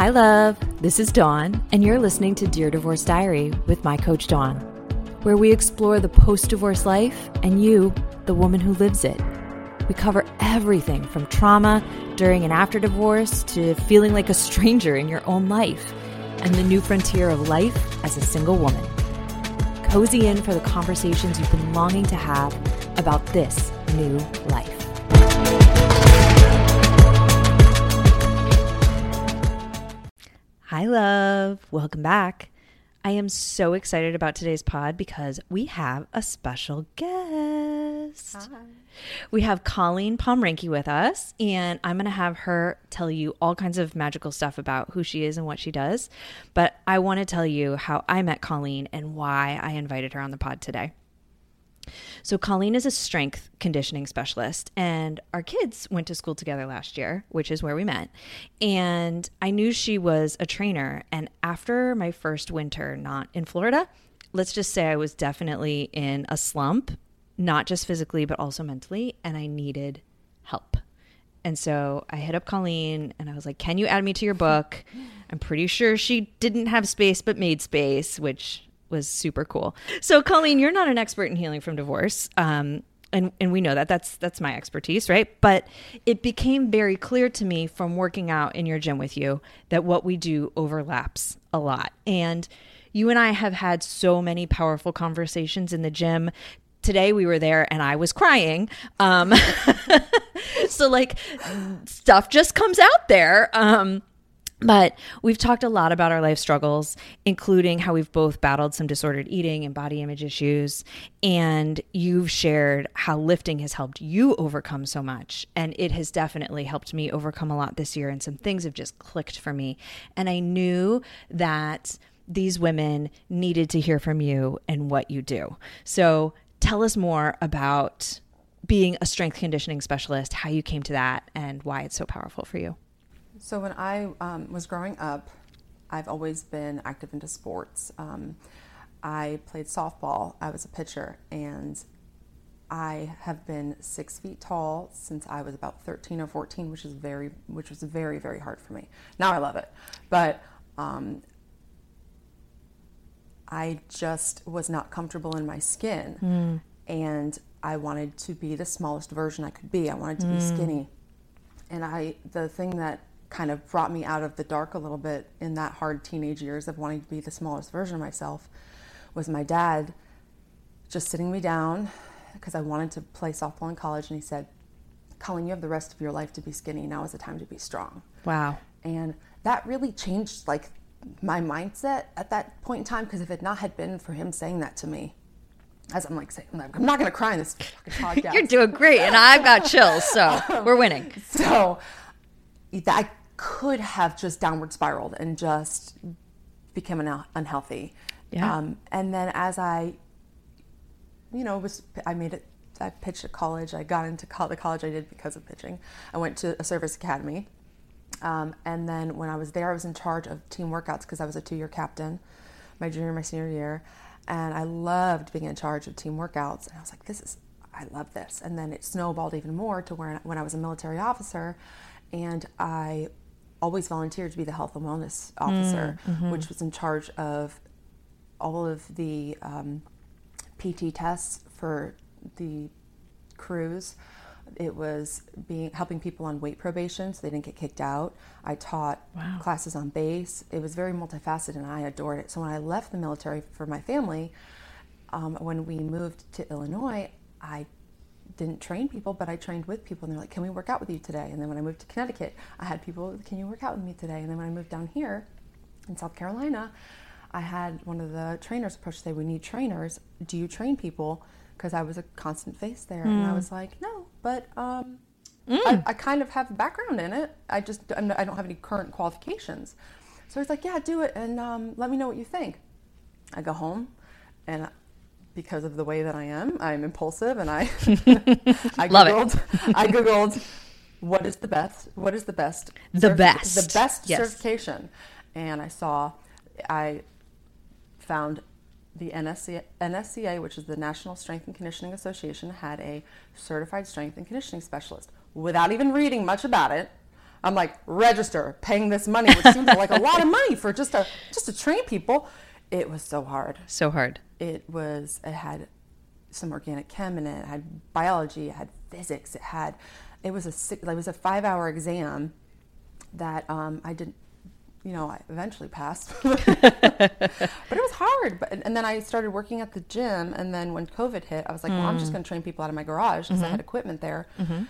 Hi, love. This is Dawn, and you're listening to Dear Divorce Diary with my coach, Dawn, where we explore the post divorce life and you, the woman who lives it. We cover everything from trauma during and after divorce to feeling like a stranger in your own life and the new frontier of life as a single woman. Cozy in for the conversations you've been longing to have about this new life. Hi, love. Welcome back. I am so excited about today's pod because we have a special guest. Hi. We have Colleen Pomranky with us, and I'm going to have her tell you all kinds of magical stuff about who she is and what she does. But I want to tell you how I met Colleen and why I invited her on the pod today. So, Colleen is a strength conditioning specialist, and our kids went to school together last year, which is where we met. And I knew she was a trainer. And after my first winter, not in Florida, let's just say I was definitely in a slump, not just physically, but also mentally, and I needed help. And so I hit up Colleen and I was like, Can you add me to your book? I'm pretty sure she didn't have space, but made space, which was super cool. So, Colleen, you're not an expert in healing from divorce. Um, and, and we know that that's that's my expertise right but it became very clear to me from working out in your gym with you that what we do overlaps a lot and you and i have had so many powerful conversations in the gym today we were there and I was crying. Um, so like stuff just comes out there. Um, but we've talked a lot about our life struggles, including how we've both battled some disordered eating and body image issues. And you've shared how lifting has helped you overcome so much. And it has definitely helped me overcome a lot this year. And some things have just clicked for me. And I knew that these women needed to hear from you and what you do. So tell us more about being a strength conditioning specialist, how you came to that, and why it's so powerful for you. So when I um, was growing up, I've always been active into sports. Um, I played softball. I was a pitcher, and I have been six feet tall since I was about 13 or 14, which is very, which was very, very hard for me. Now I love it, but um, I just was not comfortable in my skin, mm. and I wanted to be the smallest version I could be. I wanted to mm. be skinny, and I the thing that kind of brought me out of the dark a little bit in that hard teenage years of wanting to be the smallest version of myself was my dad just sitting me down because I wanted to play softball in college and he said, Colleen, you have the rest of your life to be skinny. Now is the time to be strong. Wow. And that really changed like my mindset at that point in time because if it not had been for him saying that to me, as I'm like saying, I'm not going to cry in this podcast. You're doing great, and I've got chills, so we're winning. So that could have just downward spiraled and just become unhealthy. Yeah. Um, and then as I, you know, was I made it. I pitched at college. I got into co- the college I did because of pitching. I went to a service academy, um, and then when I was there, I was in charge of team workouts because I was a two-year captain, my junior, my senior year, and I loved being in charge of team workouts. And I was like, this is, I love this. And then it snowballed even more to where when I was a military officer, and I always volunteered to be the health and wellness officer, mm, mm-hmm. which was in charge of all of the um, PT tests for the crews. It was being helping people on weight probation so they didn't get kicked out. I taught wow. classes on base. It was very multifaceted, and I adored it. So when I left the military for my family, um, when we moved to Illinois, I didn't train people, but I trained with people, and they're like, "Can we work out with you today?" And then when I moved to Connecticut, I had people, "Can you work out with me today?" And then when I moved down here in South Carolina, I had one of the trainers approach say, "We need trainers. Do you train people?" Because I was a constant face there, mm. and I hmm. was like, "No, but um, mm. I, I, kind of have a background in it. I just I don't have any current qualifications." So he's like, "Yeah, do it, and um, let me know what you think." I go home, and because of the way that I am. I'm impulsive, and I I googled. I googled what is the best what is the best the best the best yes. certification, and I saw I found the NSCA, NSCA, which is the National Strength and Conditioning Association, had a certified strength and conditioning specialist. Without even reading much about it, I'm like, register, paying this money, which seems like a lot of money for just to just to train people. It was so hard. So hard. It was. It had some organic chem in it. It had biology. It had physics. It had. It was a six, it was a five hour exam that um, I didn't. You know, I eventually passed, but it was hard. But and then I started working at the gym, and then when COVID hit, I was like, mm. well, I'm just going to train people out of my garage because mm-hmm. I had equipment there. Mm-hmm.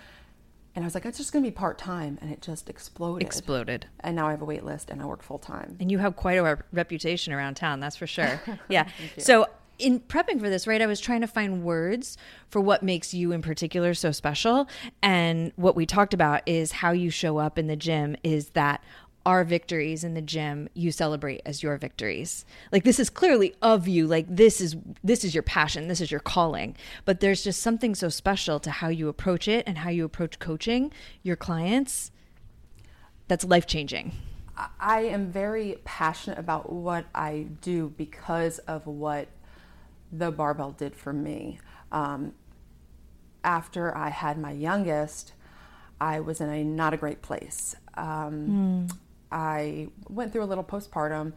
And I was like, it's just going to be part time. And it just exploded. Exploded. And now I have a wait list and I work full time. And you have quite a reputation around town, that's for sure. Yeah. so, in prepping for this, right, I was trying to find words for what makes you in particular so special. And what we talked about is how you show up in the gym is that our victories in the gym you celebrate as your victories. Like this is clearly of you. Like this is this is your passion. This is your calling. But there's just something so special to how you approach it and how you approach coaching your clients that's life changing i am very passionate about what i do because of what the barbell did for me. Um, after i had my youngest I was in a not a great place. Um, mm. I went through a little postpartum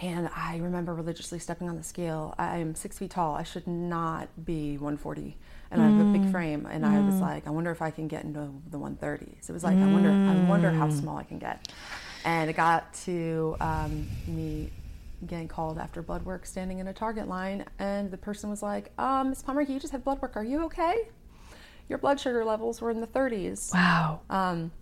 and I remember religiously stepping on the scale. I am six feet tall. I should not be 140. And mm. I have a big mm. frame. And mm. I was mm. like, I wonder if I can get into the 130s. It was like, mm. I wonder, I wonder how mm. small I can get. And it got to um, me getting called after blood work, standing in a target line. And the person was like, um, Ms. Pomranky, you just had blood work. Are you okay? Your blood sugar levels were in the 30s. Wow. Um,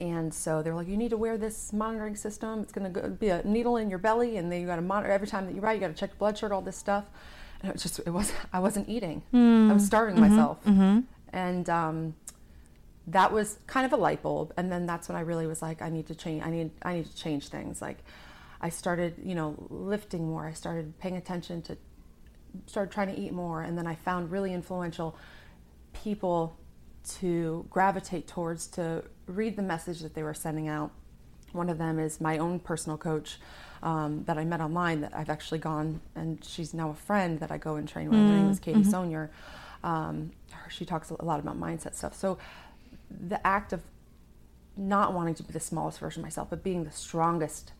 and so they're like, you need to wear this monitoring system. It's going to be a needle in your belly, and then you got to monitor every time that you write. You got to check your blood sugar, all this stuff. And it was just, it was, I wasn't eating. Mm. I was starving mm-hmm. myself, mm-hmm. and um, that was kind of a light bulb. And then that's when I really was like, I need to change. I need, I need to change things. Like, I started, you know, lifting more. I started paying attention to, started trying to eat more, and then I found really influential people to gravitate towards to read the message that they were sending out. One of them is my own personal coach um, that I met online that I've actually gone, and she's now a friend that I go and train with. Mm-hmm. Her name is Katie mm-hmm. Sonier. Um, she talks a lot about mindset stuff. So the act of not wanting to be the smallest version of myself, but being the strongest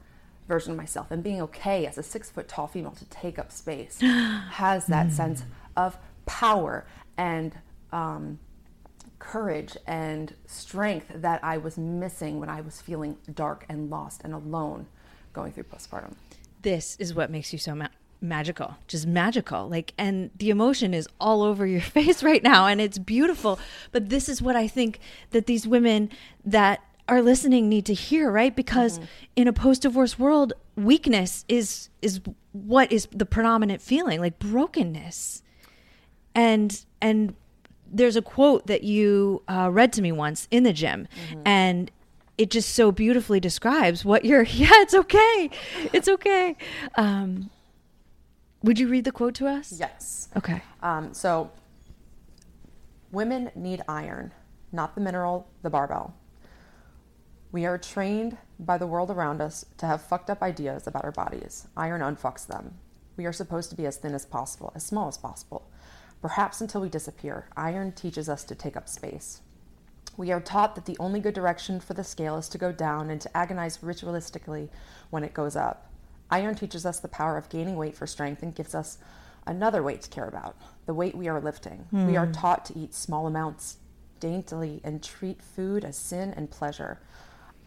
version of myself and being okay as a six foot tall female to take up space has that mm. sense of power and um, courage and strength that I was missing when I was feeling dark and lost and alone going through postpartum. This is what makes you so ma- magical, just magical. Like, and the emotion is all over your face right now, and it's beautiful. But this is what I think that these women that are listening need to hear, right? Because mm-hmm. in a post-divorce world, weakness is is what is the predominant feeling, like brokenness. And and there's a quote that you uh, read to me once in the gym, mm-hmm. and it just so beautifully describes what you're. Yeah, it's okay. It's okay. Um, would you read the quote to us? Yes. Okay. Um, so, women need iron, not the mineral, the barbell. We are trained by the world around us to have fucked up ideas about our bodies. Iron unfucks them. We are supposed to be as thin as possible, as small as possible perhaps until we disappear. Iron teaches us to take up space. We are taught that the only good direction for the scale is to go down and to agonize ritualistically when it goes up. Iron teaches us the power of gaining weight for strength and gives us another weight to care about the weight we are lifting. Mm. We are hmm. taught to eat small amounts daintily and treat food as sin and pleasure.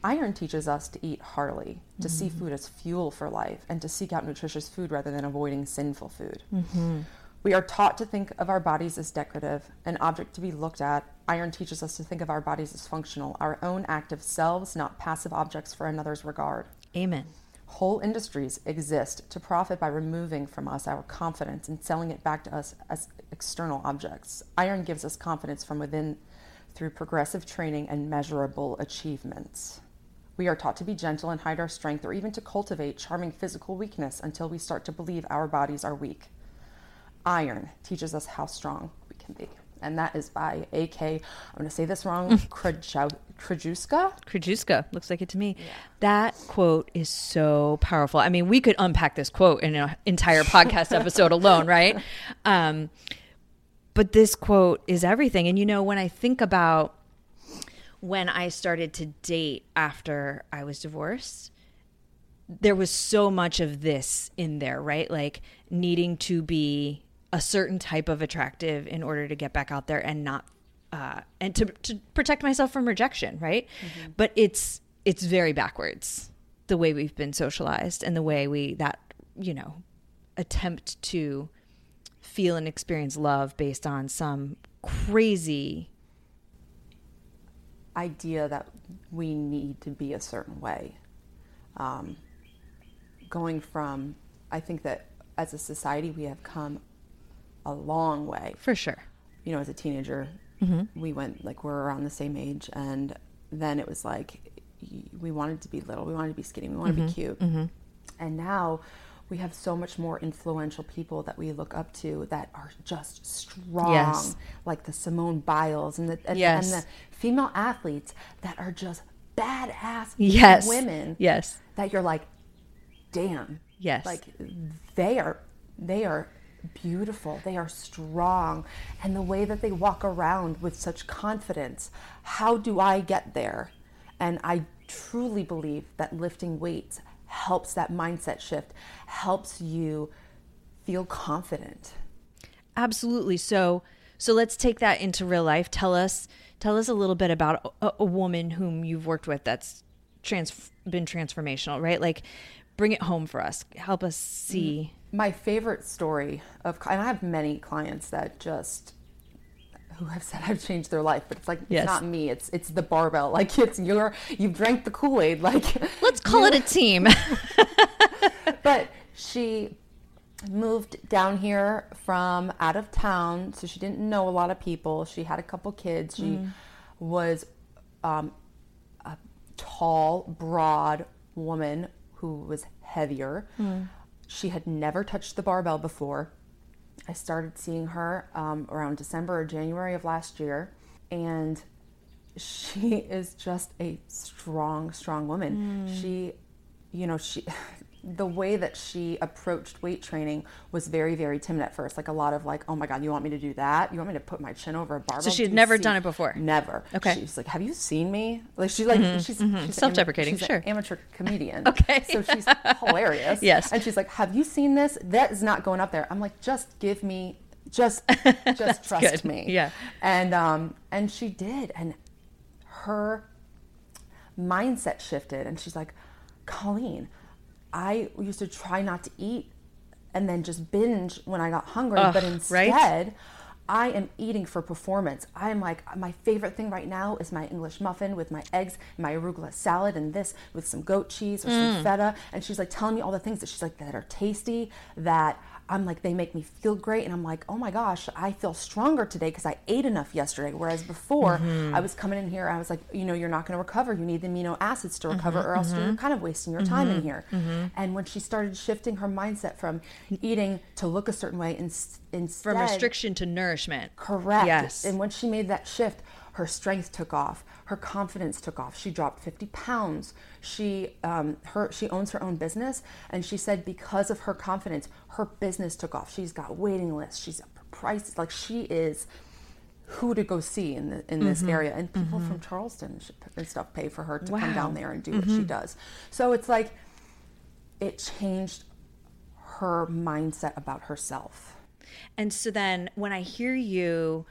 Iron teaches us to eat heartily, to mm-hmm. see food as fuel for life, and to seek out nutritious food rather than avoiding sinful food. Mm-hmm. We are taught to think of our bodies as decorative, an object to be looked at. Iron teaches us to think of our bodies as functional, our own active selves, not passive objects for another's regard. Amen. Whole industries exist to profit by removing from us our confidence and selling it back to us as external objects. Iron gives us confidence from within through progressive training and measurable achievements. We are taught to be gentle and hide our strength, or even to cultivate charming physical weakness until we start to believe our bodies are weak. Iron teaches us how strong we can be. And that is by A.K. I'm going to say this wrong. Krajewska? Krajewska. Looks like it to me. Yeah. That quote is so powerful. I mean, we could unpack this quote in an entire podcast episode alone, right? Um, but this quote is everything. And you know, when I think about when I started to date after I was divorced, there was so much of this in there, right? Like needing to be a certain type of attractive in order to get back out there and not uh, and to to protect myself from rejection, right? Mm-hmm. But it's it's very backwards the way we've been socialized and the way we that you know attempt to feel and experience love based on some crazy idea that we need to be a certain way. Um, going from, I think that as a society, we have come a long way. For sure. You know, as a teenager, mm-hmm. we went like we're around the same age, and then it was like we wanted to be little, we wanted to be skinny, we wanted mm-hmm. to be cute, mm-hmm. and now we have so much more influential people that we look up to that are just strong, yes. like the Simone Biles and the and, yes. and the female athletes that are just badass yes. women. Yes, that you're like, damn. Yes, like they are they are beautiful. They are strong, and the way that they walk around with such confidence. How do I get there? And I truly believe that lifting weights helps that mindset shift, helps you feel confident. Absolutely. So so let's take that into real life. Tell us tell us a little bit about a, a woman whom you've worked with that's trans been transformational, right? Like bring it home for us. Help us see. Mm. My favorite story of and I have many clients that just who have said I've changed their life, but it's like yes. it's not me. It's it's the barbell. Like it's your you've drank the Kool Aid. Like let's call it a team. but she moved down here from out of town, so she didn't know a lot of people. She had a couple kids. She mm. was um, a tall, broad woman who was heavier. Mm. She had never touched the barbell before. I started seeing her um, around December or January of last year, and she is just a strong, strong woman. Mm. She, you know, she the way that she approached weight training was very, very timid at first. Like a lot of like, oh my God, you want me to do that? You want me to put my chin over a barbell? So she had never see? done it before? Never. Okay. She's like, have you seen me? Like she's like, mm-hmm. she's, mm-hmm. she's self-deprecating, she's sure. amateur comedian. okay. So she's hilarious. yes. And she's like, have you seen this? That is not going up there. I'm like, just give me, just, just trust good. me. Yeah. And, um, and she did. And her mindset shifted and she's like, Colleen, I used to try not to eat and then just binge when I got hungry, Ugh, but instead right? I am eating for performance. I'm like, my favorite thing right now is my English muffin with my eggs, my arugula salad, and this with some goat cheese or mm. some feta. And she's like telling me all the things that she's like that are tasty, that I'm like, they make me feel great. And I'm like, oh my gosh, I feel stronger today because I ate enough yesterday. Whereas before, mm-hmm. I was coming in here, I was like, you know, you're not going to recover. You need the amino acids to recover, mm-hmm, or else mm-hmm. you're kind of wasting your time in mm-hmm, here. Mm-hmm. And when she started shifting her mindset from eating to look a certain way, in, instead. From restriction to nourishment. Correct. Yes. And when she made that shift, her strength took off her confidence took off she dropped 50 pounds she um, her she owns her own business and she said because of her confidence her business took off she's got waiting lists she's prices like she is who to go see in the, in this mm-hmm. area and people mm-hmm. from charleston and stuff pay for her to wow. come down there and do mm-hmm. what she mm-hmm. does so it's like it changed her mindset about herself and so then when i hear you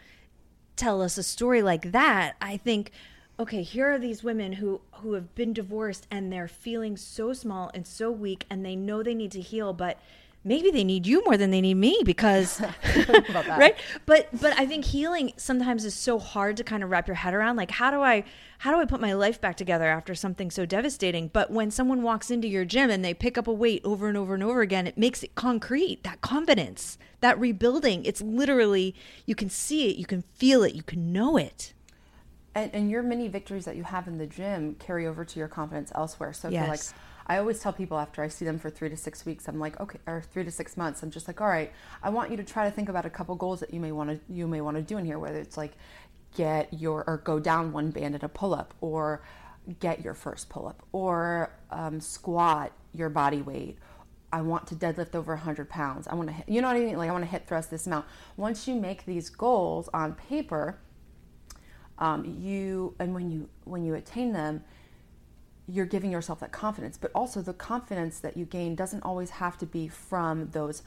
tell us a story like that, I think, okay, here are these women who who have been divorced and they're feeling so small and so weak and they know they need to heal, but maybe they need you more than they need me because right? But but i think healing sometimes is so hard to kind of wrap your head around like how do i how do i put my life back together after something so devastating? But when someone walks into your gym and they pick up a weight over and over and over again it makes it concrete that confidence that rebuilding. It's literally you can see it you can feel it you can know it. And, and your many victories that you have in the gym carry over to your confidence elsewhere. So yes. you're like I always tell people after I see them for three to six weeks, I'm like, okay, or three to six months, I'm just like, all right, I want you to try to think about a couple goals that you may want to you may want to do in here, whether it's like get your or go down one band at a pull up, or get your first pull up, or um, squat your body weight. I want to deadlift over 100 pounds. I want to, hit, you know what I mean? Like I want to hip thrust this amount. Once you make these goals on paper, um, you and when you when you attain them you're giving yourself that confidence but also the confidence that you gain doesn't always have to be from those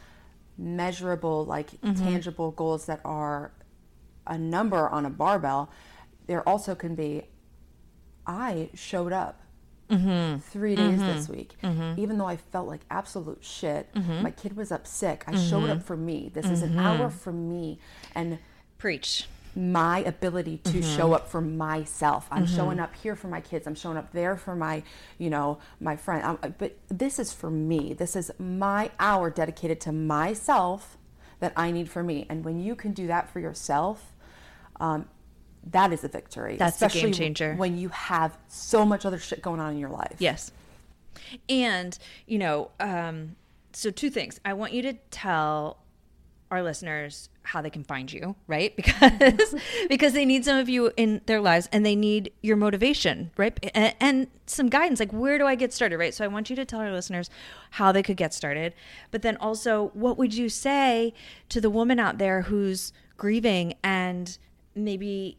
measurable like mm-hmm. tangible goals that are a number on a barbell there also can be i showed up mm-hmm. three days mm-hmm. this week mm-hmm. even though i felt like absolute shit mm-hmm. my kid was up sick i showed up mm-hmm. for me this is an hour for me and preach my ability to mm-hmm. show up for myself. I'm mm-hmm. showing up here for my kids. I'm showing up there for my, you know, my friend. I'm, but this is for me. This is my hour dedicated to myself that I need for me. And when you can do that for yourself, um, that is a victory. That's a game changer. When you have so much other shit going on in your life. Yes. And, you know, um, so two things. I want you to tell our listeners how they can find you, right? Because because they need some of you in their lives and they need your motivation, right? And, and, some guidance like where do I get started, right? So I want you to tell our listeners how they could get started. But then also what would you say to the woman out there who's grieving and maybe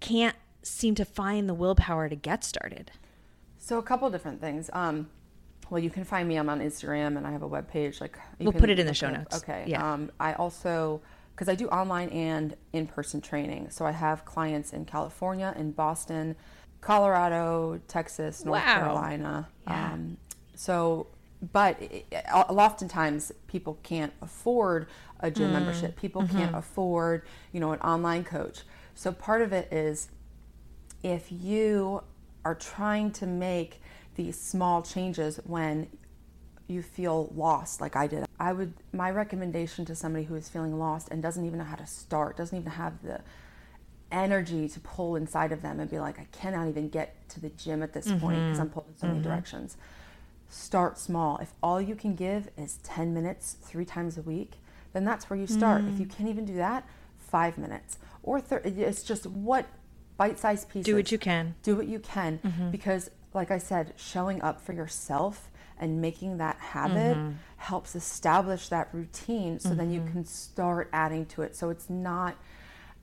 can't seem to find the willpower to get started? So a couple different things. Um well, you can find me. I'm on Instagram, and I have a web page. Like we'll put it in the show notes. Okay. Yeah. Um, I also because I do online and in person training. So I have clients in California, in Boston, Colorado, Texas, North wow. Carolina. Yeah. Um, so, but it, oftentimes people can't afford a gym mm. membership. People mm-hmm. can't afford, you know, an online coach. So part of it is if you are trying to make these small changes when you feel lost like I did. I would my recommendation to somebody who is feeling lost and doesn't even know how to start, doesn't even have the energy to pull inside of them and be like I cannot even get to the gym at this mm-hmm. point because I'm pulled in so many mm-hmm. directions. Start small. If all you can give is 10 minutes 3 times a week, then that's where you start. Mm. If you mm. can't even do that, 5 minutes or thir- it's just what bite-sized pieces. Do what you can. Do what you can mm-hmm. because like I said, showing up for yourself and making that habit mm-hmm. helps establish that routine so mm-hmm. then you mm-hmm. can start adding to it so it's not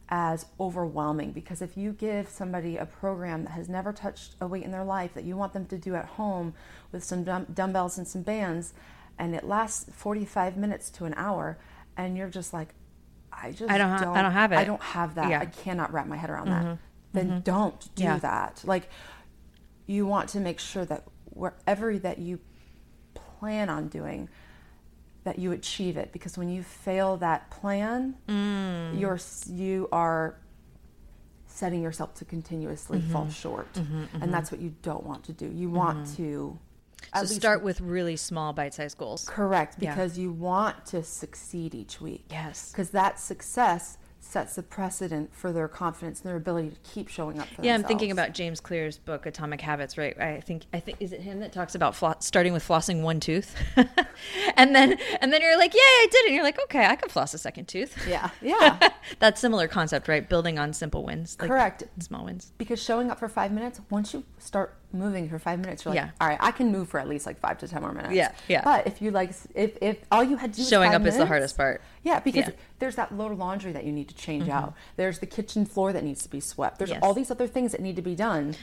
as overwhelming because if you give somebody a program that has never touched a weight in their life that you want them to do at home with some dumb- dumbbells and some bands and it lasts 45 minutes to an hour and you're just like I just I don't, ha- don't I don't have it. I don't have that. Yeah. I cannot wrap my head around mm-hmm. that. Then mm-hmm. don't do yeah. that. Like you want to make sure that wherever that you plan on doing that you achieve it because when you fail that plan mm. you're you are setting yourself to continuously mm-hmm. fall short mm-hmm, mm-hmm. and that's what you don't want to do you want mm-hmm. to so start with really small bite-sized goals correct because yeah. you want to succeed each week yes because that success sets a precedent for their confidence and their ability to keep showing up for yeah themselves. i'm thinking about james clear's book atomic habits right? I think i think is it him that talks about flo- starting with flossing one tooth? And then and then you're like yeah i did it. And you're like okay i can floss a second tooth. Yeah yeah. That similar concept right? Building on simple wins like correct. small wins. Because showing up for five minutes once you start moving for five minutes, you're like, yeah. all right, I can move for at least like five to ten more minutes. Yeah, yeah. But if you like, if if all you had to do showing up minutes, is the hardest part. Yeah, because yeah. there's that load of laundry that you need to change mm-hmm. out. There's the kitchen floor that needs to be swept. There's yes. all these other things that need to be done.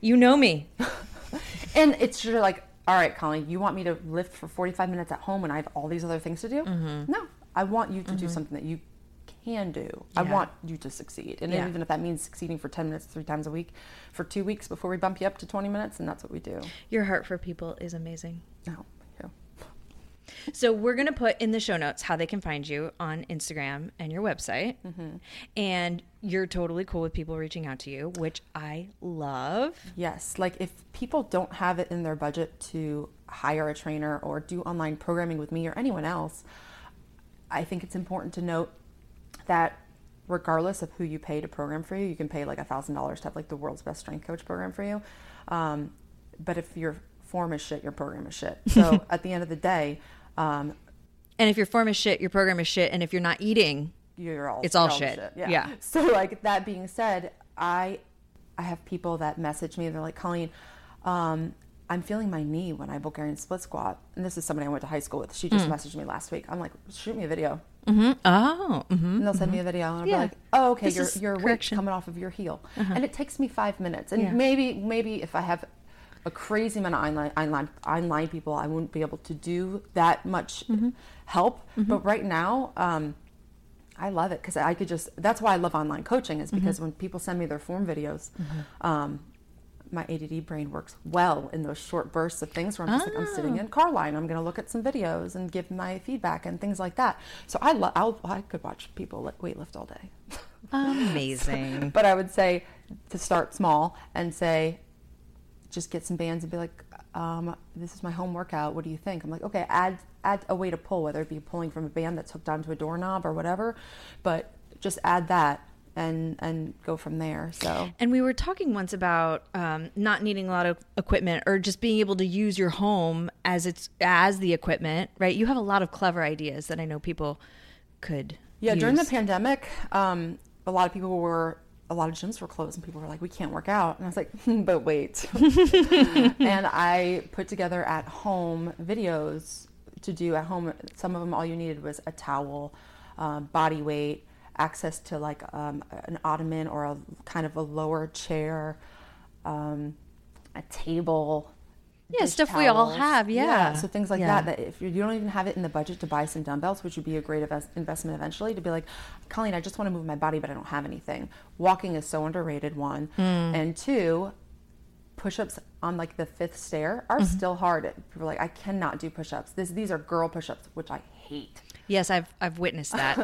You know me. and it's just like, all right, Colleen, you want me to lift for 45 minutes at home when I have all these other things to do? Mm-hmm. No, I want you to mm-hmm. do something that you can do. Yeah. I want you to succeed. And yeah. even if that means succeeding for 10 minutes three times a week for two weeks before we bump you up to 20 minutes, and that's what we do. Your heart for people is amazing. Oh, yeah. So we're going to put in the show notes how they can find you on Instagram and your website. Mm-hmm. And you're totally cool with people reaching out to you, which I love. Yes. Like if people don't have it in their budget to hire a trainer or do online programming with me or anyone else, I think it's important to note that regardless of who you pay to program for you, you can pay like a thousand dollars to have like the world's best strength coach program for you. Um, but if your form is shit, your program is shit. So at the end of the day, um, and if your form is shit, your program is shit, and if you're not eating, you're all it's all, all shit. shit. Yeah. yeah. So like that being said, I I have people that message me. They're like, Colleen, um, I'm feeling my knee when I Bulgarian split squat. And this is somebody I went to high school with. She just mm. messaged me last week. I'm like, shoot me a video Mm-hmm. Oh, mm-hmm. and they'll send me a video, and I'll Yeah. be like, "Oh, okay, This your your correction. coming off of your heel," and it takes me five minutes. And Yeah. maybe maybe if I have a crazy amount of online online online people, I wouldn't be able to do that much Mm-hmm. help. But right now. Um, I love it because I could just. That's why I love online coaching is because when people send me their form videos, um, my ADD brain works well in those short bursts of things where I'm just like I'm sitting in car line, I'm going to look at some videos and give my feedback and things like that. So I love. I'll, I could watch people like weightlift all day. amazing. but I would say to start small and say, just get some bands and be like, um, this is my home workout. What do you think? I'm like, okay, add add a way to pull, whether it be pulling from a band that's hooked onto a doorknob or whatever, but just add that and and go from there. So And we were talking once about um, not needing a lot of equipment or just being able to use your home as it's as the equipment, right? You have a lot of clever ideas that I know people could. Yeah, during the pandemic, um, a lot of people were, a lot of gyms were closed, and people were like, "We can't work out." And I was like, "But wait." and I put together at home videos to do at home. Some of them, all you needed was a towel, um, body weight, access to like um, an ottoman or a kind of a lower chair, um, a table. Yeah, stuff we all have, yeah. So things like Yeah. that. That if you don't even have it in the budget to buy some dumbbells, which would be a great invest- investment eventually, to be like, Colleen, I just want to move my body, but I don't have anything. Walking is so underrated. One Hmm. and two, push-ups on like the fifth stair are Mm-hmm. still hard. People are like, I cannot do push-ups. This, these are girl push-ups, which I hate. Yes, I've I've witnessed that.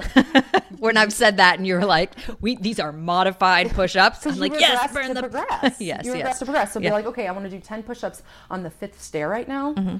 when I've said that, and you're like, "We these are modified push-ups." I'm like, "Yes, burn the progress. yes, you regress yes." to progress. So Yeah. be like, okay, I want to do ten push-ups on the fifth stair right now, Mm-hmm.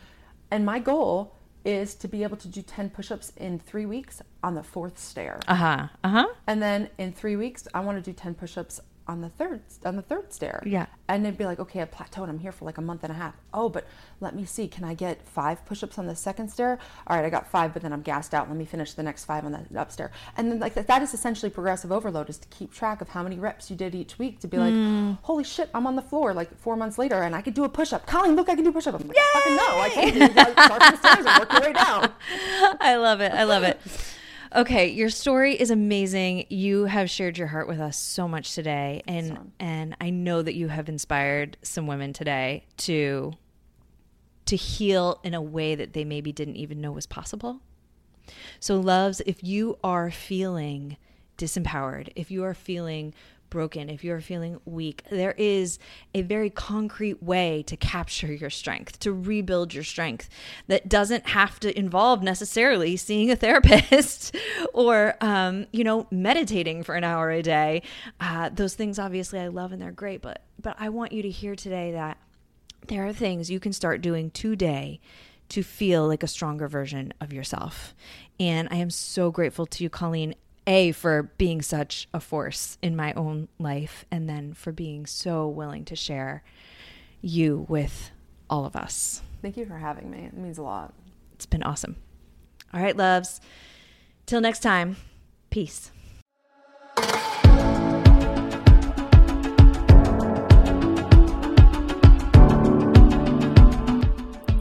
and my goal is to be able to do ten push-ups in three weeks on the fourth stair. Uh huh. Uh huh. And then in three weeks, I want to do ten push-ups on the third on the third stair. Yeah. And it'd be like, okay, I plateaued. I'm here for like a month and a half. Oh, but let me see. Can I get five push-ups on the second stair? All right, I got five, but then I'm gassed out. Let me finish the next five on the upstairs. And then like that, that is essentially progressive overload is to keep track of how many reps you did each week to be like, Mm. holy shit, I'm on the floor like four months later and I could do a push-up. Colleen, look, I can do a push-up. I'm like, fucking no, I can't. You gotta start from the stairs and work your way down. I love it. I love it. Okay, your story is amazing. You have shared your heart with us so much today, and Awesome. and I know that you have inspired some women today to to heal in a way that they maybe didn't even know was possible. So, loves, if you are feeling disempowered, if you are feeling broken, if you're feeling weak, there is a very concrete way to capture your strength, to rebuild your strength that doesn't have to involve necessarily seeing a therapist or, um, you know, meditating for an hour a day. Uh, those things, obviously, I love and they're great, but but I want you to hear today that there are things you can start doing today to feel like a stronger version of yourself. And I am so grateful to you, Colleen, A, for being such a force in my own life, and then for being so willing to share you with all of us. Thank you for having me. It means a lot. It's been awesome. All right, loves. Till next time, peace.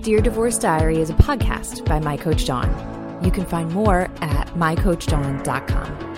Dear Divorce Diary is a podcast by My Coach Dawn. You can find more at mycoachdawn.com.